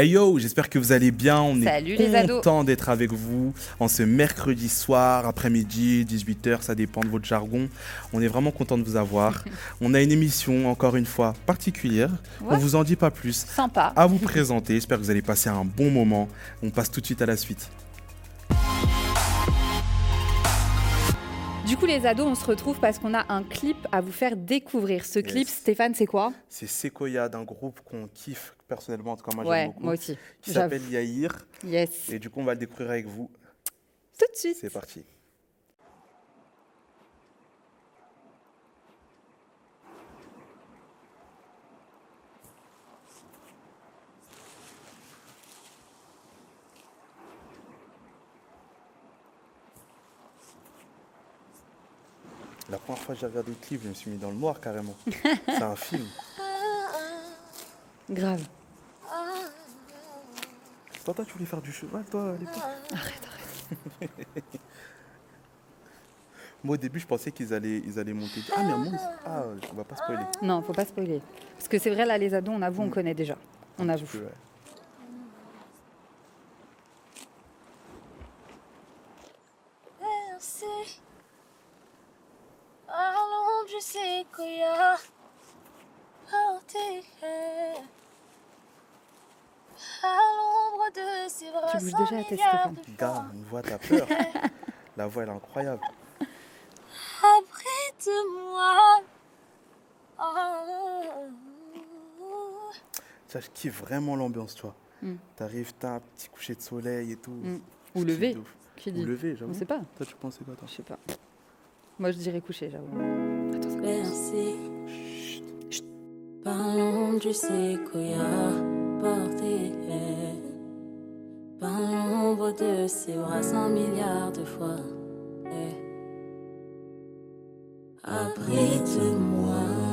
Hey yo, j'espère que vous allez bien. On Salut est content d'être avec vous en ce mercredi soir, après-midi, 18h, ça dépend de votre jargon. On est vraiment content de vous avoir. On a une émission, encore une fois, particulière. On vous en dit pas plus. Sympa. À vous présenter. J'espère que vous allez passer un bon moment. On passe tout de suite à la suite. Du coup, les ados, on se retrouve parce qu'on a un clip à vous faire découvrir. Ce clip, Yes. Stéphane, c'est quoi? C'est Sequoia d'un groupe qu'on kiffe personnellement, en tout cas moi j'aime Ouais, beaucoup. moi aussi. Qui s'appelle. Yes. Et du coup, on va le découvrir avec vous. Tout de suite. C'est parti. La première fois que j'ai regardé le clip, je me suis mis dans le noir carrément. C'est un film. Grave. Toi, toi, tu voulais faire du cheval, toi, à l'époque Arrête, arrête. Moi, au début, je pensais qu'ils allaient, ils allaient monter. Ah, mais un monde. Ah, on va pas spoiler. Non, faut pas spoiler. Parce que c'est vrai, là, les ados, on avoue, on connaît déjà. On avoue. Ouais. Merci. Allons à l'ombre de ses bras. Tu bouges déjà la tête, Stéphane. Gars, fois. une voix, t'as peur. La voix, elle est incroyable. Abrite-moi. Oh. Ça, je kiffe vraiment l'ambiance, tu vois. Mm. T'arrives, t'as un petit coucher de soleil et tout. Mm. Je Ou lever. Qui Ou dit lever, j'avoue. On sait pas. Toi, tu pensais quoi, toi Je sais pas. Moi, je dirais coucher, j'avoue. Attends, ça- Merci. Parlons du séquoia porté par l'ombre de ses bras cent milliards de fois. Eh. Abrite-moi. Tu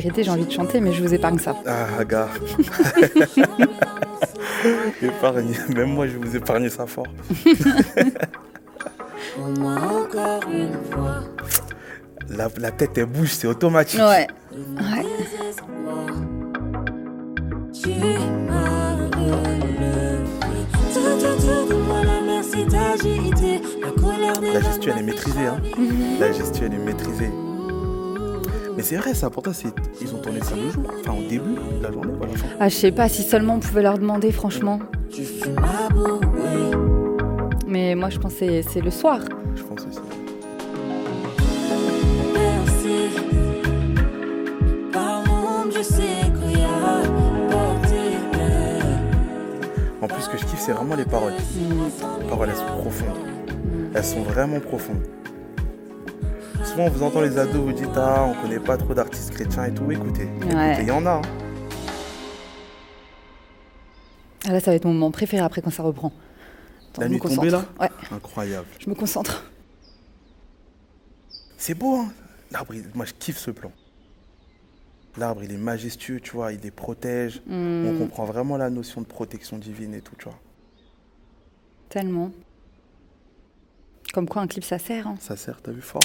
vérité, j'ai envie de chanter, mais je vous épargne ça. Ah, gars. Épargne. Même moi, je vais vous épargner ça fort. Pour moi encore une fois. La, la tête, elle bouge, c'est automatique. Ouais. Tu m'as moi, la. La colère des La gestu, elle est maîtrisée. Hein. La gestu, elle est maîtrisée. Mais c'est vrai, ça, pour toi, c'est... ils ont tourné ça le jour. Enfin, au début de la journée, voilà. Ah, je sais pas si seulement on pouvait leur demander, franchement. Tu fumes ma bouée. Mais moi, je pense que c'est- le soir. Je pense aussi. En plus, ce que je kiffe, c'est vraiment les paroles. Les paroles, elles sont profondes. Elles sont vraiment profondes. Souvent, on vous entend les ados, vous dites Ah, on connaît pas trop d'artistes chrétiens et tout. Écoutez, Ouais. il y en a. hein. Ah, là, ça va être mon moment préféré après quand ça reprend. Attends, La nuit tombée, là Ouais, Incroyable. je me concentre. C'est beau, hein L'arbre, moi, je kiffe ce plan. L'arbre, il est majestueux, tu vois, il les protège. Hmm, On comprend vraiment la notion de protection divine et tout, tu vois. tellement. Comme quoi, un clip, ça sert. hein. Ça sert, t'as vu, fort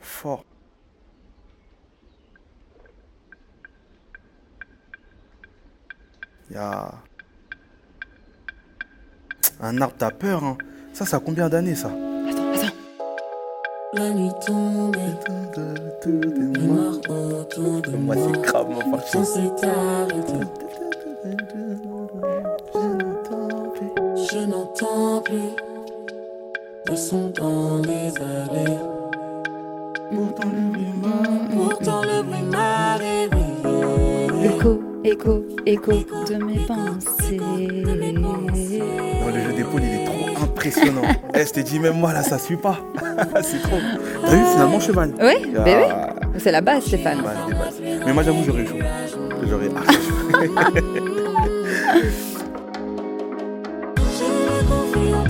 Fort. Il y a... Un arbre, t'as peur, hein Ça, ça a combien d'années, ça? Attends, attends. La nuit tombée. Le noir autour de Moi, moi. c'est grave, ma partie. On s'est arrêté. Je n'entends plus le son dans les allées. Pourtant le bruit m'a réveillé. Écho, écho, écho de mes pensées. Non, le jeu d'épaule, il est trop impressionnant. Eh, je t'ai dit, même moi, là, ça suit pas. c'est trop. T'as vu, finalement, cheval Oui, Ah, bébé. C'est la base, Stéphane. base des bases. Mais moi, j'avoue, j'aurais chaud. J'aurais chaud.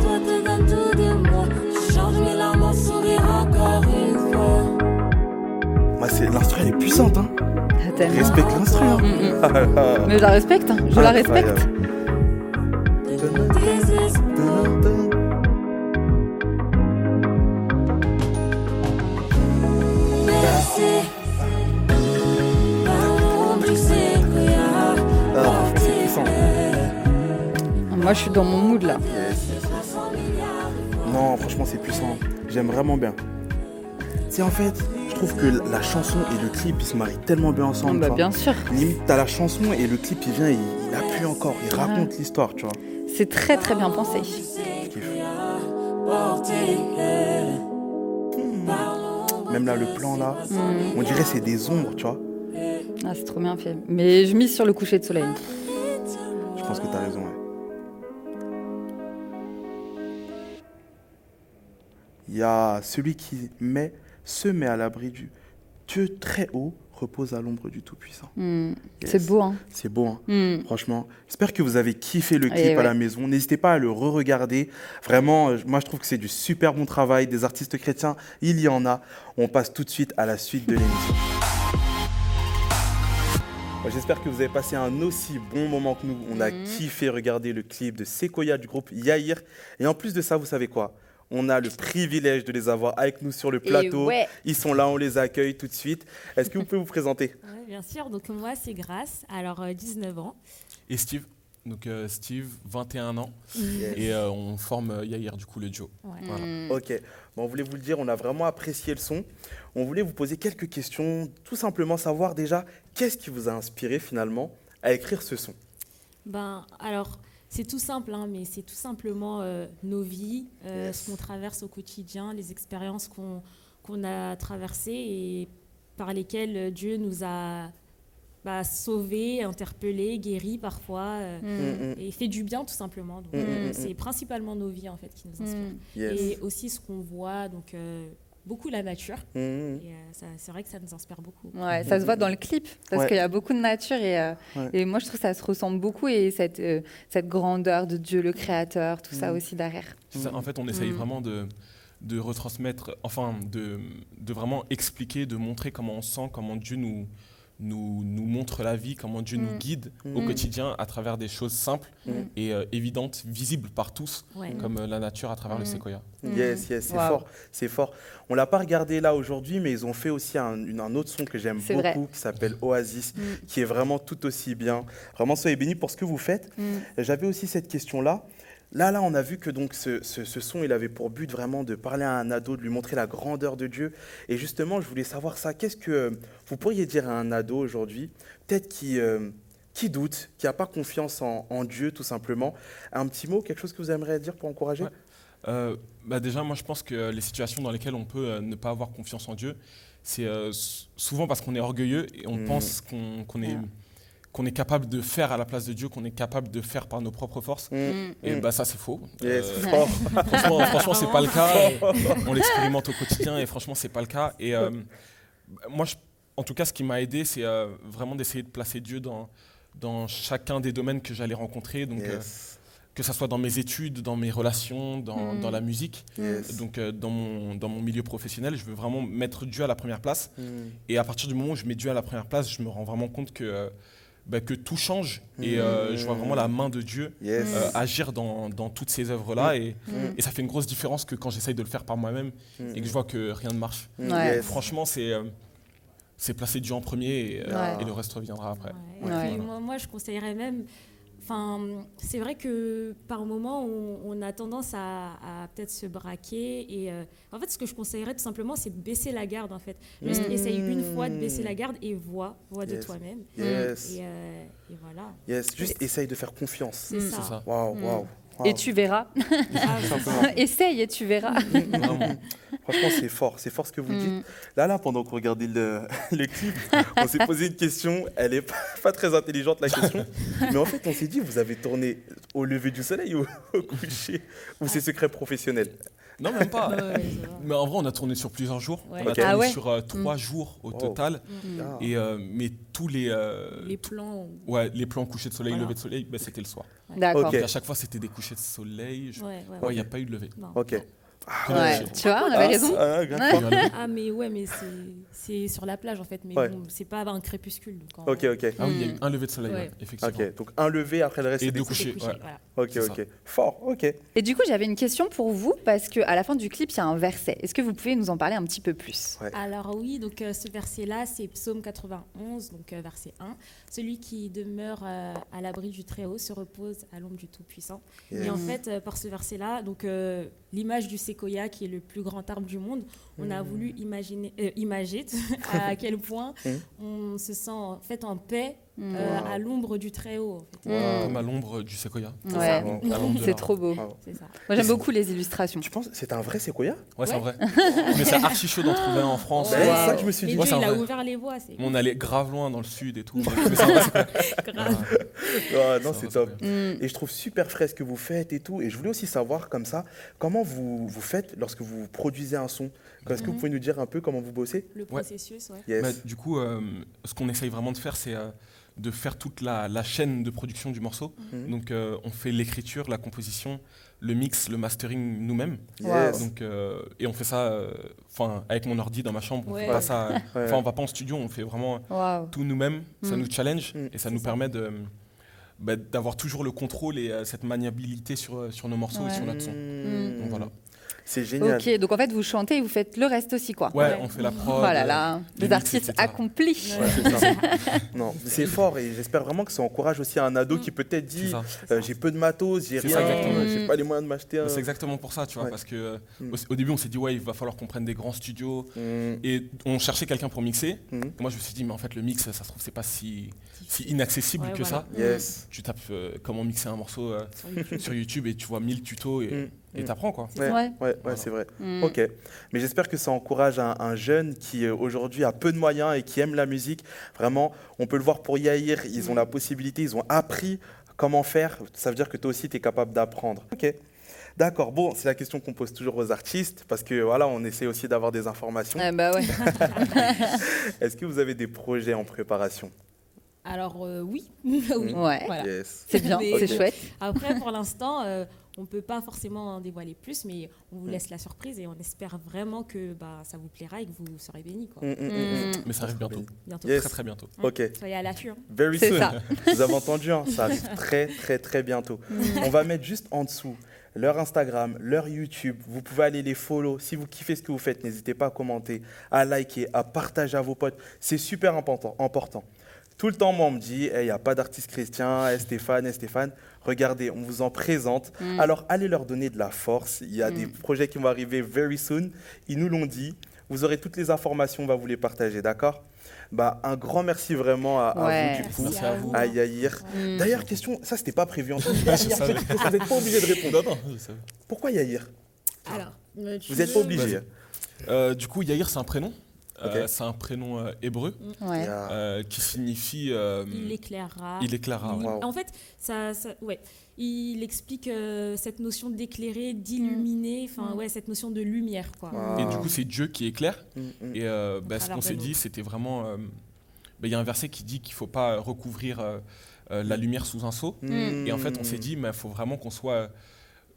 est puissante. Hein. Ah, tellement. Respecte l'instru. Hein. Mm, mm. Mais je la respecte, hein. je la respecte. Ah, franchement, c'est puissant. Moi, je suis dans mon mood là. Yes, yes, yes. Non, franchement, c'est puissant. J'aime vraiment bien. C'est en fait, trouve que la chanson et le clip, ils se marient tellement bien ensemble. Bah, tu vois. bien sûr. Limite, t'as la chanson et le clip, il vient, il, il appuie encore, il raconte l'histoire, tu vois. C'est très très bien pensé. Même là, le plan là, Mm. on dirait c'est des ombres, tu vois. Ah, c'est trop bien fait. Mais je mise sur le coucher de soleil. Je pense que t'as raison, ouais. Il y a celui qui met, se met à l'abri du Dieu très haut, repose à l'ombre du Tout-Puissant. Mm. Yes. C'est beau, hein. C'est beau, hein. Mm. Franchement, j'espère que vous avez kiffé le Et clip à ouais. la maison. N'hésitez pas à le re-regarder. Vraiment, euh, moi je trouve que c'est du super bon travail. Des artistes chrétiens, il y en a. On passe tout de suite à la suite de l'émission. J'espère que vous avez passé un aussi bon moment que nous. On a Mhm. kiffé regarder le clip de Sequoia du groupe Yair. Et en plus de ça, vous savez quoi? On a le privilège de les avoir avec nous sur le plateau. ouais. Ils sont là, on les accueille tout de suite. Est-ce que vous pouvez vous présenter? Ouais, bien sûr. Donc moi, c'est Grace. Alors euh, 19 ans. Et Steve, donc euh, Steve, 21 ans, Yes. et euh, on forme euh, Yair du coup le duo. Ouais. Voilà. Mm. Ok, bon, on voulait vous le dire, on a vraiment apprécié le son. On voulait vous poser quelques questions, tout simplement savoir déjà qu'est-ce qui vous a inspiré finalement à écrire ce son? Ben alors. C'est tout simple, hein, mais c'est tout simplement euh, nos vies, euh, Yes. ce qu'on traverse au quotidien, les expériences qu'on a traversées et par lesquelles euh, Dieu nous a bah, sauvés, interpellés, guéris parfois, euh, Mm. Mm, mm. et fait du bien tout simplement. Mm, c'est principalement nos vies en fait qui nous inspirent. Mm. Yes. Et aussi ce qu'on voit, donc euh, beaucoup la nature. Mm, mm. Et euh, c'est vrai que ça nous inspire beaucoup. Ouais, ça se voit dans le clip parce Ouais. qu'il y a beaucoup de nature et, euh, Ouais. et moi je trouve que ça se ressemble beaucoup et cette, euh, cette grandeur de Dieu le Créateur, tout ça Mm. aussi derrière. Ça, en fait, on essaye Mm. vraiment de, de retransmettre, enfin, de, de vraiment expliquer, de montrer comment on sent, comment Dieu nous, nous, nous montre la vie, comment Dieu nous Mm. guide au Mm. quotidien à travers des choses simples Mm. et euh, évidentes, visibles par tous, Ouais. comme euh, la nature à travers le séquoia. Yes, yes, c'est Wow. fort, c'est fort. On l'a pas regardé là aujourd'hui, mais ils ont fait aussi un, une- un autre son que j'aime beaucoup, vrai. qui s'appelle Oasis, qui est vraiment tout aussi bien. Vraiment, soyez bénis pour ce que vous faites. J'avais aussi cette question-là. Là, là, on a vu que donc ce, ce- ce son, il avait pour but vraiment de parler à un ado, de lui montrer la grandeur de Dieu. Et justement, je voulais savoir ça. Qu'est-ce que vous pourriez dire à un ado aujourd'hui, peut-être qui, euh, qui doute, qui n'a pas confiance en, en Dieu, tout simplement? Un petit mot, quelque chose que vous aimeriez dire pour encourager? Ouais. Euh, bah déjà, moi, je pense que les situations dans lesquelles on peut euh, ne pas avoir confiance en Dieu, c'est euh, souvent parce qu'on est orgueilleux et on Mm. pense qu'on est. qu'on est capable de faire à la place de Dieu, qu'on est capable de faire par nos propres forces. Mm. Mm. Et Mm. bah ça, c'est faux. Yes, Euh, fort. franchement, franchement c'est pas le cas. On l'expérimente au quotidien et franchement, c'est pas le cas. Et euh, moi, je- en tout cas, ce qui m'a aidé, c'est euh, vraiment d'essayer de placer Dieu dans, dans chacun des domaines que j'allais rencontrer. Donc, Yes, que ça soit dans mes études, dans mes relations, dans, Mm. dans la musique. yes. Donc, dans, mon, dans mon milieu professionnel, je veux vraiment mettre Dieu à la première place. Et à partir du moment où je mets Dieu à la première place, je me rends vraiment compte que, bah, que tout change. Et euh, Mm. je vois vraiment la main de Dieu Yes. euh, agir dans, dans toutes ces œuvres-là. Et, Mm. et ça fait une grosse différence que quand j'essaye de le faire par moi-même Mm. et que je vois que rien ne marche. Mm. Ouais. Yes. Franchement, c'est euh, c'est placer Dieu en premier et, euh, Ouais. et le reste reviendra après. Ouais. Et Ouais. puis, moi, moi, je conseillerais même. Enfin, c'est vrai que par moment, on, on a tendance à, à peut-être se braquer. Et euh, en fait, ce que je conseillerais tout simplement, c'est de baisser la garde. En fait, juste Mm. essaye une fois de baisser la garde et vois, vois de Yes. toi-même. Yes. Et, euh, et voilà. Yes. Juste essaye de faire confiance. C'est Mm. ça. Waouh, Mm. Et tu verras. Ah. Essaye et tu verras. Vraiment. Franchement, c'est fort, c'est fort ce que vous dites. Mm. Là, là, pendant qu'on regardait le, le clip, on s'est posé une question. Elle est pas, pas très intelligente, la question. Mais en fait, on s'est dit, vous avez tourné au lever du soleil ou au coucher? Ou c'est secret professionnel? Non, même pas. Mais en vrai, on a tourné sur plusieurs jours. Ouais. On a tourné Ah ouais sur euh, trois jours au Wow. total. Mm. Ah. Et, euh, mais tous les, euh, Les plans. ouais, les plans coucher de soleil, Voilà. lever de soleil, bah, c'était le soir. D'accord. À chaque fois, c'était des couchers de soleil. Je- Ouais, ouais, Ouais, il ouais. n'y a pas eu de lever. Non. Ok. Ouais, tu vois, on avait raison. Ah, grave. Ouais. Ah, mais ouais, mais c'est- sur la plage en fait. Mais Ouais. bon, c'est pas un crépuscule. donc en- Ok, ok. Ah oui, il y a eu Mm. un lever de soleil, effectivement. Ok, donc un levé après le reste Et c'est deux couchers. coucher, ouais. voilà. Ok, ok. Fort, ok. Et du coup, j'avais une question pour vous, parce qu'à la fin du clip, il y a un verset. Est-ce que vous pouvez nous en parler un petit peu plus? Ouais. Alors oui, donc euh, ce verset-là, c'est Psaume 91, donc euh, verset 1. Celui qui demeure euh, à l'abri du Très-Haut se repose à l'ombre du Tout-Puissant. Et en fait, euh, par ce verset-là, donc euh, l'image du séquoia, qui est le plus grand arbre du monde, on a voulu imaginer, euh, imager à quel point on se sent en fait en paix Euh, à l'ombre du Très-Haut. en fait. Mm. Comme à l'ombre du séquoia. Ouais, c'est trop beau. Moi, j'aime beaucoup les illustrations. Tu penses c'est un vrai séquoia Ouais, c'est vrai. Mais c'est archi chaud d'en trouver un en France. C'est ça que je me suis dit. Dieu, il a ouvert les voies. On allait grave loin dans le sud et tout. Non, c'est top. Mm. Et je trouve super frais ce que vous faites et tout. Et je voulais aussi savoir, comme ça, comment vous, vous faites lorsque vous produisez un son? Est-ce que vous pouvez nous dire un peu comment vous bossez Le processus, ouais. Yes. Bah, du coup, euh, ce qu'on essaye vraiment de faire, c'est euh, de faire toute la, la chaîne de production du morceau. Mhm. Donc, euh, on fait l'écriture, la composition, le mix, le mastering nous-mêmes. Wow. Donc, euh, et on fait ça, euh, enfin, avec mon ordi dans ma chambre. On Ouais. fait pas ça. Ouais. Enfin, on va pas en studio. On fait vraiment tout nous-mêmes. Ça Mhm. nous challenge Mhm. et ça nous permet de bah, d'avoir toujours le contrôle et euh, cette maniabilité sur, sur nos morceaux Ouais. et sur notre son. Mmh. Donc voilà. C'est génial. Ok, donc en fait, vous chantez et vous faites le reste aussi, quoi. Ouais, Ouais. on fait la prod. Oh là euh, là, les des mix, artistes etc. accomplis. Ouais, c'est ça. non, c'est fort et j'espère vraiment que ça encourage aussi un ado qui peut-être dit euh, j'ai peu de matos, j'ai rien, j'ai pas les moyens de m'acheter un. C'est exactement pour ça, tu vois, Ouais. parce que euh, Mm. au, début on s'est dit ouais, il va falloir qu'on prenne des grands studios Mmh. et on cherchait quelqu'un pour mixer. Et moi je me suis dit mais en fait le mix, ça se trouve c'est pas si, si inaccessible Ouais, que voilà. ça. Yes. Tu tapes euh, comment mixer un morceau euh, Sur YouTube. et tu vois 1000 tutos et Mm. Et Mm. t'apprends quoi. Ouais, Ouais. ouais, Voilà. c'est vrai. Mm. Ok, mais j'espère que ça encourage un, un jeune qui euh, aujourd'hui a peu de moyens et qui aime la musique. Vraiment, on peut le voir pour Yair, ils ont la possibilité, ils ont appris comment faire. Ça veut dire que toi aussi, tu es capable d'apprendre. Ok, d'accord. Bon, c'est la question qu'on pose toujours aux artistes parce que voilà, on essaie aussi d'avoir des informations. Ah bah ouais. Est-ce que vous avez des projets en préparation? Alors euh, oui. oui. Ouais. Voilà. Yes. C'est bien, c'est chouette. Après, pour l'instant, euh, on ne peut pas forcément en dévoiler plus, mais on vous laisse la surprise et on espère vraiment que bah, ça vous plaira et que vous serez bénis. Quoi. Mm, mm, mm, mm. Mm. Mais ça arrive bientôt. Bientôt. Yes. Très très bientôt. Ok. Soyez à l'affût. hein. Very soon. ça. Vous avez entendu, hein, ça arrive très très très bientôt. On va mettre juste en dessous leur Instagram, leur YouTube. Vous pouvez aller les follow. Si vous kiffez ce que vous faites, n'hésitez pas à commenter, à liker, à partager à vos potes. C'est super important. important. Tout le temps, moi, on me dit, il n'y a pas d'artiste chrétien, hey, Stéphane, hey, Stéphane. Regardez, on vous en présente. Alors, allez leur donner de la force. Il y a des projets qui vont arriver very soon. Ils nous l'ont dit. Vous aurez toutes les informations, on va vous les partager, d'accord? Bah, Un grand merci vraiment à, vous, du coup. Merci à vous. à Yair. Mm. D'ailleurs, question, ça c'était pas prévu. en petite question, Vous n'êtes pas obligé de répondre. Non, non, je savais. Pourquoi Yair Alors, euh, Vous n'êtes pas obligé. Euh, du coup, Yair, c'est un prénom? Euh, c'est un prénom euh, hébreu Ouais. Yair. euh, qui signifie. euh, Il éclairera. il éclairera. Wow. En fait, ça, ça- ouais, il explique euh, cette notion d'éclairer, d'illuminer, enfin Mm. ouais, cette notion de lumière quoi. Wow. Et du coup, c'est Dieu qui éclaire. Mm, mm. Et euh, bah, ce qu'on s'est dit, c'était vraiment. euh, bah, Il y a un verset qui dit qu'il ne faut pas recouvrir euh, euh, la lumière sous un seau. Mm. Et en fait, on s'est dit, il faut vraiment qu'on soit, euh,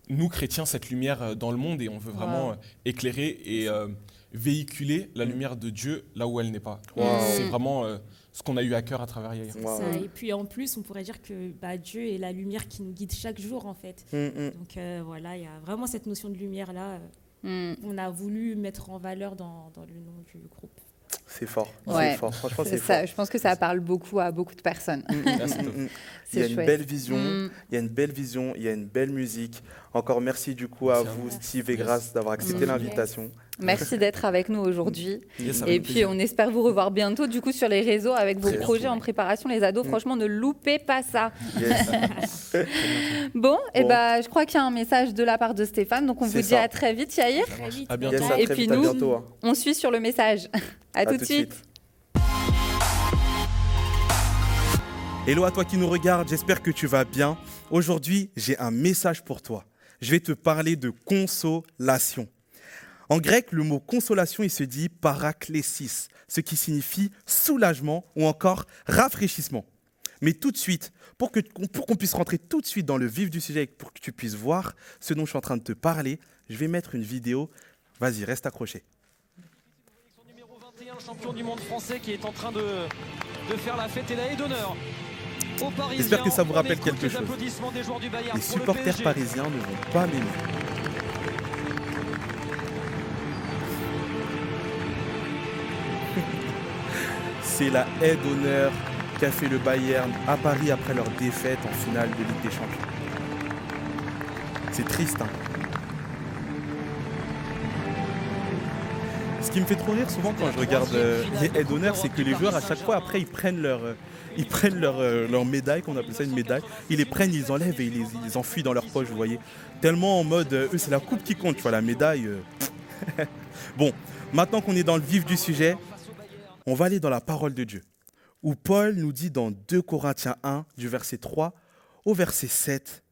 nous chrétiens, cette lumière euh, dans le monde et on veut vraiment Wow. euh, éclairer et euh, véhiculer la lumière de Dieu là où elle n'est pas. Wow. C'est vraiment euh, ce qu'on a eu à cœur à travers. Wow. Ça, et puis en plus, on pourrait dire que bah, Dieu est la lumière qui nous guide chaque jour en fait. Mm, mm. Donc euh, voilà, il y a vraiment cette notion de lumière là. Mm. On a voulu mettre en valeur dans, dans le nom du groupe. C'est fort. Ouais. Fort. Franchement, C'est ça, fort. je pense que ça parle beaucoup à beaucoup de personnes. Mm, mm, mm, Il y a une chouette. belle vision, Mm. il y a une belle vision, il y a une belle musique. Encore merci du coup à Merci vous. Steve et Grace, d'avoir accepté l'invitation. Merci d'être avec nous aujourd'hui. Yes, Et puis plaisir. on espère vous revoir bientôt du coup sur les réseaux avec vos Très projets en préparation les ados. Mm. Franchement, ne loupez pas ça. Yes. Bon, et Bon. ben je crois qu'il y a un message de la part de Stéphane. Donc on vous dit à très vite, Yair. Très vite. À bientôt. Yes, à Et puis vite, nous, bientôt. hein. On suit sur le message. à, tout de suite. Hello à toi qui nous regarde, j'espère que tu vas bien. Aujourd'hui, j'ai un message pour toi. Je vais te parler de consolation. En grec, le mot consolation, il se dit paraklesis, ce qui signifie soulagement ou encore rafraîchissement. Mais tout de suite, pour que- pour qu'on puisse rentrer tout de suite dans le vif du sujet, et pour que tu puisses voir ce dont je suis en train de te parler, je vais mettre une vidéo. Vas-y, reste accroché. Son numéro 21, le champion du monde français qui est en train de, de faire la fête et la haie d'honneur. J'espère que ça vous rappelle quelque chose. Les le supporters parisiens ne vont pas m'aimer. C'est la haie d'honneur qu'a fait le Bayern à Paris après leur défaite en finale de Ligue des Champions. C'est triste, hein. Ce qui me fait trop rire souvent quand je regarde euh, les haies d'honneur, c'est que les joueurs à chaque fois après ils prennent leur, euh, euh, leur médaille, qu'on appelle ça une médaille, ils les prennent, ils enlèvent et ils les, ils enfuient dans leur poche, vous voyez. Tellement en mode, eux c'est la coupe qui compte, tu vois, la médaille. bon, maintenant qu'on est dans le vif du sujet, on va aller dans la parole de Dieu, où Paul nous dit dans 2 Corinthiens 1, du verset 3 au verset 7,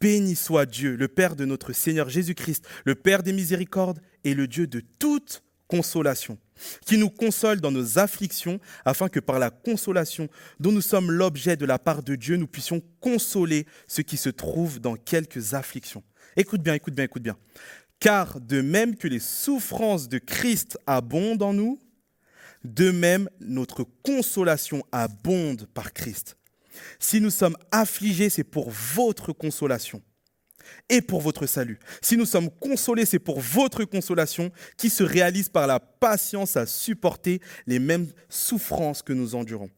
Béni soit Dieu, le Père de notre Seigneur Jésus-Christ, le Père des miséricordes et le Dieu de toute consolation, qui nous console dans nos afflictions, afin que par la consolation dont nous sommes l'objet de la part de Dieu, nous puissions consoler ceux qui se trouvent dans quelques afflictions. Écoute bien, écoute bien, écoute bien. Car de même que les souffrances de Christ abondent en nous, de même notre consolation abonde par Christ. Si nous sommes affligés, c'est pour votre consolation et pour votre salut. Si nous sommes consolés, c'est pour votre consolation qui se réalise par la patience à supporter les mêmes souffrances que nous endurons.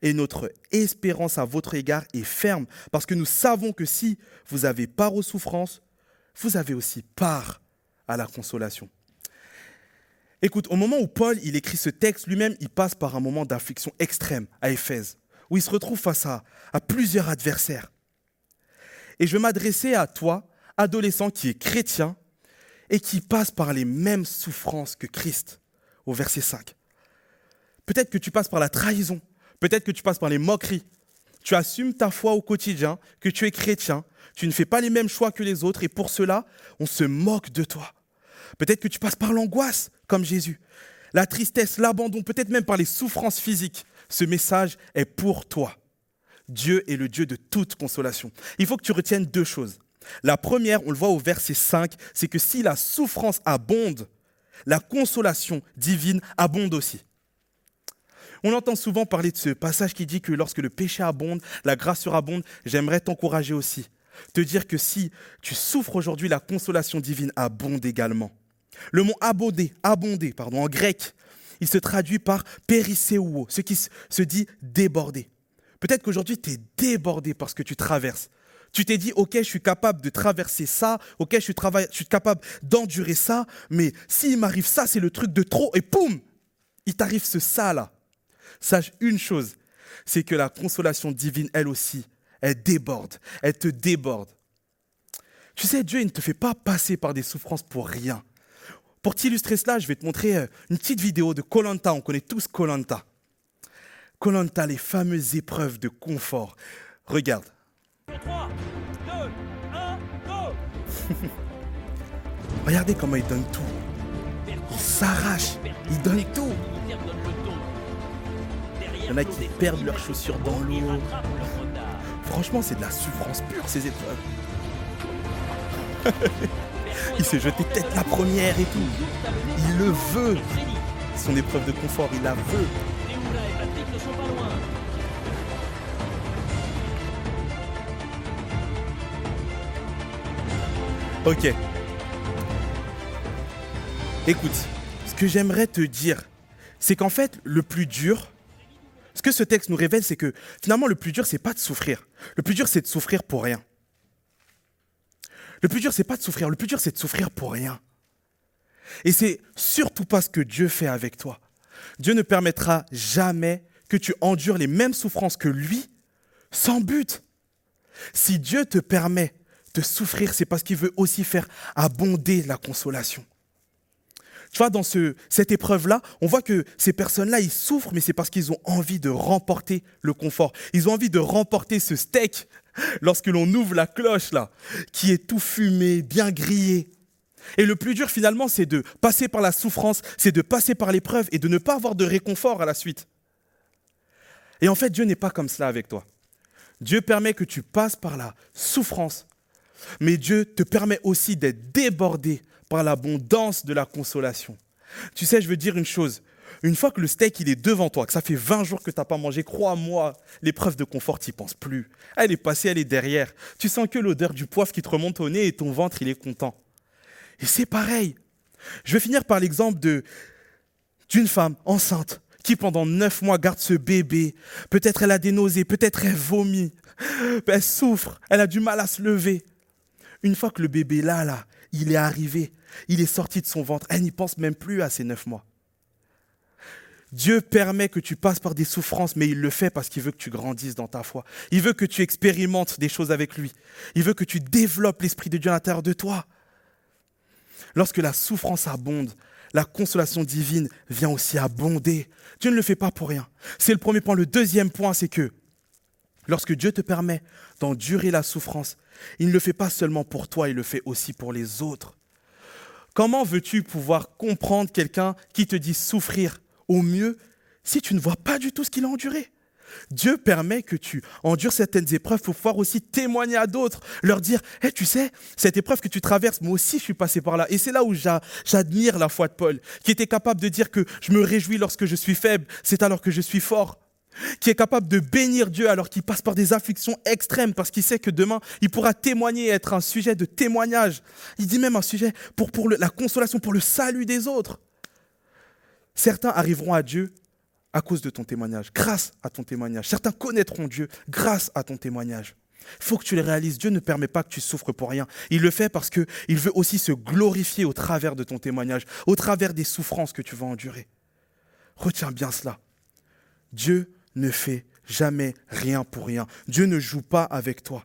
Et notre espérance à votre égard est ferme, parce que nous savons que si vous avez part aux souffrances, vous avez aussi part à la consolation. Écoute, au moment où Paul écrit ce texte, lui-même, il passe par un moment d'affliction extrême à Éphèse, où il se retrouve face à, à plusieurs adversaires. Et je vais m'adresser à toi, adolescent qui est chrétien et qui passe par les mêmes souffrances que Christ, au verset 5. Peut-être que tu passes par la trahison, peut-être que tu passes par les moqueries. Tu assumes ta foi au quotidien, que tu es chrétien, tu ne fais pas les mêmes choix que les autres et pour cela, on se moque de toi. Peut-être que tu passes par l'angoisse, comme Jésus, la tristesse, l'abandon, peut-être même par les souffrances physiques. Ce message est pour toi. Dieu est le Dieu de toute consolation. Il faut que tu retiennes deux choses. La première, on le voit au verset 5, c'est que si la souffrance abonde, la consolation divine abonde aussi. On entend souvent parler de ce passage qui dit que lorsque le péché abonde, la grâce surabonde. J'aimerais t'encourager aussi. Te dire que si tu souffres aujourd'hui, la consolation divine abonde également. Le mot abonder, abonder, pardon, en grec, il se traduit par périsséouo, ce qui se dit déborder. Peut-être qu'aujourd'hui, tu es débordé par ce que tu traverses. Tu t'es dit, OK, je suis capable de traverser ça, OK, je suis, je suis capable d'endurer ça, mais s'il m'arrive ça, c'est le truc de trop, et poum, il t'arrive ce ça là. Sache une chose, c'est que la consolation divine, elle aussi, elle déborde, elle te déborde. Tu sais, Dieu, il ne te fait pas passer par des souffrances pour rien. Pour t'illustrer cela, je vais te montrer euh, une petite vidéo de Colanta. On connaît tous Colanta. Colanta, les fameuses épreuves de confort. Regarde. 3, 2, 1, go Regardez comment il donne tout. Il s'arrache. Il donne tout. Il y en a qui perdent leurs chaussures dans l'eau. Franchement, c'est de la souffrance pure, ces épreuves. il s'est jeté tête la première et tout. Il le veut. Son épreuve de confort, il la veut. Ok. Écoute, ce que j'aimerais te dire, c'est qu'en fait, le plus dur, ce que ce texte nous révèle, c'est que finalement, le plus dur, c'est pas de souffrir. Le plus dur, c'est de souffrir pour rien. Le plus dur, c'est pas de souffrir. Le plus dur, c'est de souffrir pour rien. Et c'est surtout pas ce que Dieu fait avec toi. Dieu ne permettra jamais que tu endures les mêmes souffrances que lui sans but. Si Dieu te permet de souffrir, c'est parce qu'il veut aussi faire abonder la consolation. Tu vois, dans ce, cette épreuve-là, on voit que ces personnes-là, ils souffrent, mais c'est parce qu'ils ont envie de remporter le confort. Ils ont envie de remporter ce steak lorsque l'on ouvre la cloche, là, qui est tout fumé, bien grillé. Et le plus dur, finalement, c'est de passer par la souffrance, c'est de passer par l'épreuve et de ne pas avoir de réconfort à la suite. Et en fait, Dieu n'est pas comme cela avec toi. Dieu permet que tu passes par la souffrance, mais Dieu te permet aussi d'être débordé par l'abondance de la consolation. Tu sais, je veux dire une chose. Une fois que le steak il est devant toi, que ça fait 20 jours que tu n'as pas mangé, crois-moi, l'épreuve de confort, tu n'y penses plus. Elle est passée, elle est derrière. Tu sens que l'odeur du poivre qui te remonte au nez et ton ventre, il est content. Et c'est pareil. Je vais finir par l'exemple de, d'une femme enceinte qui pendant neuf mois garde ce bébé. Peut-être elle a des nausées, peut-être elle vomit, elle souffre, elle a du mal à se lever. Une fois que le bébé là, là, il est arrivé, il est sorti de son ventre, elle n'y pense même plus à ces neuf mois. Dieu permet que tu passes par des souffrances, mais il le fait parce qu'il veut que tu grandisses dans ta foi. Il veut que tu expérimentes des choses avec lui. Il veut que tu développes l'Esprit de Dieu à l'intérieur de toi. Lorsque la souffrance abonde, la consolation divine vient aussi abonder. Dieu ne le fait pas pour rien. C'est le premier point. Le deuxième point, c'est que lorsque Dieu te permet d'endurer la souffrance, il ne le fait pas seulement pour toi, il le fait aussi pour les autres. Comment veux-tu pouvoir comprendre quelqu'un qui te dit souffrir au mieux si tu ne vois pas du tout ce qu'il a enduré? Dieu permet que tu endures certaines épreuves pour pouvoir aussi témoigner à d'autres, leur dire hey, Tu sais, cette épreuve que tu traverses, moi aussi je suis passé par là. Et c'est là où j'admire la foi de Paul, qui était capable de dire que je me réjouis lorsque je suis faible, c'est alors que je suis fort. Qui est capable de bénir Dieu alors qu'il passe par des afflictions extrêmes parce qu'il sait que demain il pourra témoigner et être un sujet de témoignage. Il dit même un sujet pour, la consolation, pour le salut des autres. Certains arriveront à Dieu à cause de ton témoignage, grâce à ton témoignage. Certains connaîtront Dieu grâce à ton témoignage. Il faut que tu le réalises. Dieu ne permet pas que tu souffres pour rien. Il le fait parce qu'il veut aussi se glorifier au travers de ton témoignage, au travers des souffrances que tu vas endurer. Retiens bien cela. Dieu ne fait jamais rien pour rien. Dieu ne joue pas avec toi.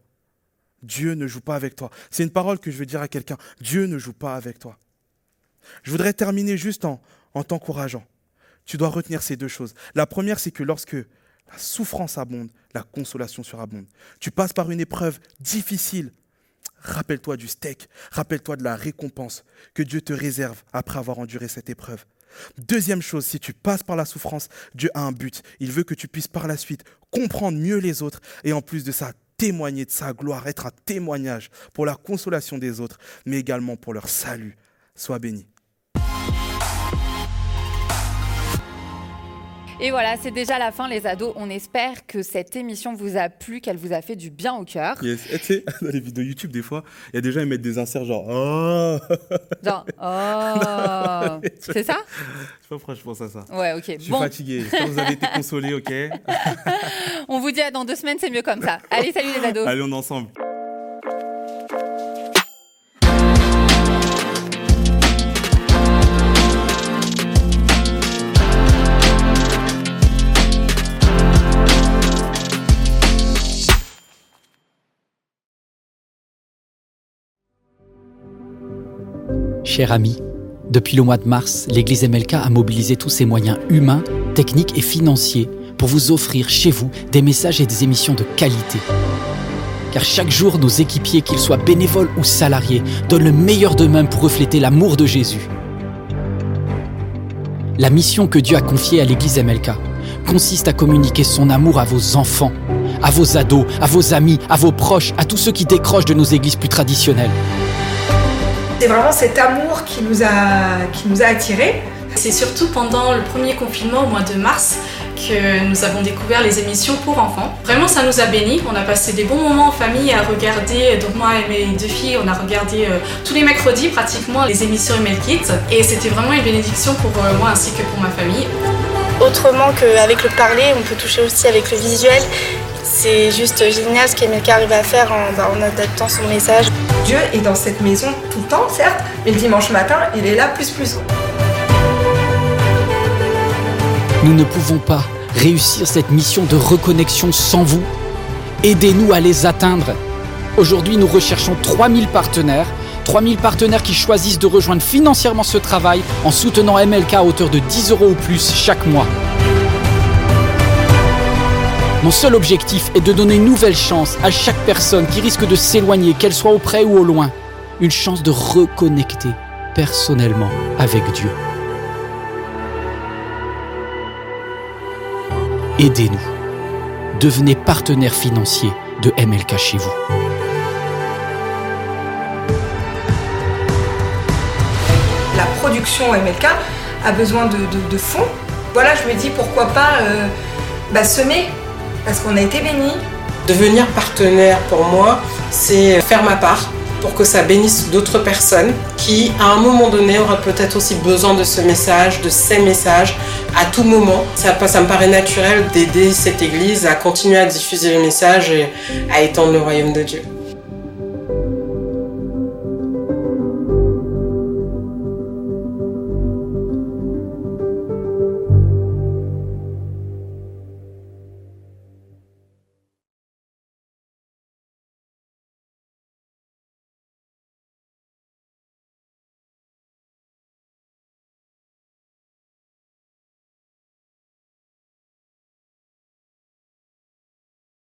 Dieu ne joue pas avec toi. C'est une parole que je veux dire à quelqu'un. Dieu ne joue pas avec toi. Je voudrais terminer juste en, en t'encourageant. Tu dois retenir ces deux choses. La première, c'est que lorsque la souffrance abonde, la consolation surabonde. Tu passes par une épreuve difficile. Rappelle-toi du steak, rappelle-toi de la récompense que Dieu te réserve après avoir enduré cette épreuve. Deuxième chose, si tu passes par la souffrance, Dieu a un but. Il veut que tu puisses par la suite comprendre mieux les autres et en plus de ça, témoigner de sa gloire, être un témoignage pour la consolation des autres, mais également pour leur salut. Sois béni. Et voilà, c'est déjà la fin, les ados. On espère que cette émission vous a plu, qu'elle vous a fait du bien au cœur. Yes. tu sais, dans les vidéos YouTube, des fois, il y a des gens qui mettent des inserts genre Oh Genre Oh C'est ça? Je sais pas pourquoi je pense à ça. Ouais, ok. Je suis fatigué. J'espère que vous avez été consolés, ok On vous dit à dans deux semaines, c'est mieux comme ça. Allez, salut les ados. Allez, on est ensemble. Cher ami, depuis le mois de mars, l'Église MLK a mobilisé tous ses moyens humains, techniques et financiers pour vous offrir chez vous des messages et des émissions de qualité. Car chaque jour, nos équipiers, qu'ils soient bénévoles ou salariés, donnent le meilleur d'eux-mêmes pour refléter l'amour de Jésus. La mission que Dieu a confiée à l'Église MLK consiste à communiquer son amour à vos enfants, à vos ados, à vos amis, à vos proches, à tous ceux qui décrochent de nos églises plus traditionnelles. C'est vraiment cet amour qui nous a, qui nous a attirés. C'est surtout pendant le premier confinement au mois de mars que nous avons découvert les émissions pour enfants. Vraiment, ça nous a bénis. On a passé des bons moments en famille à regarder. Donc moi et mes deux filles, on a regardé euh, tous les mercredis pratiquement les émissions Email Kids. Et c'était vraiment une bénédiction pour euh, moi ainsi que pour ma famille. Autrement qu'avec le parler, on peut toucher aussi avec le visuel. C'est juste génial ce qu'Emilka arrive à faire en, bah, en adaptant son message. Dieu est dans cette maison tout le temps, certes, mais le dimanche matin, il est là plus plus. Nous ne pouvons pas réussir cette mission de reconnexion sans vous. Aidez-nous à les atteindre. Aujourd'hui, nous recherchons 3000 partenaires. 3000 partenaires qui choisissent de rejoindre financièrement ce travail en soutenant MLK à hauteur de 10 euros ou plus chaque mois. Mon seul objectif est de donner une nouvelle chance à chaque personne qui risque de s'éloigner, qu'elle soit auprès ou au loin. Une chance de reconnecter personnellement avec Dieu. Aidez-nous. Devenez partenaire financier de MLK chez vous. La production MLK a besoin de, fonds. Voilà, je me dis pourquoi pas euh, bah, semer, parce qu'on a été bénis. Devenir partenaire pour moi, c'est faire ma part pour que ça bénisse d'autres personnes qui, à un moment donné, auraient peut-être aussi besoin de ce message, de ces messages, à tout moment. Ça, ça me paraît naturel d'aider cette Église à continuer à diffuser le message et à étendre le royaume de Dieu.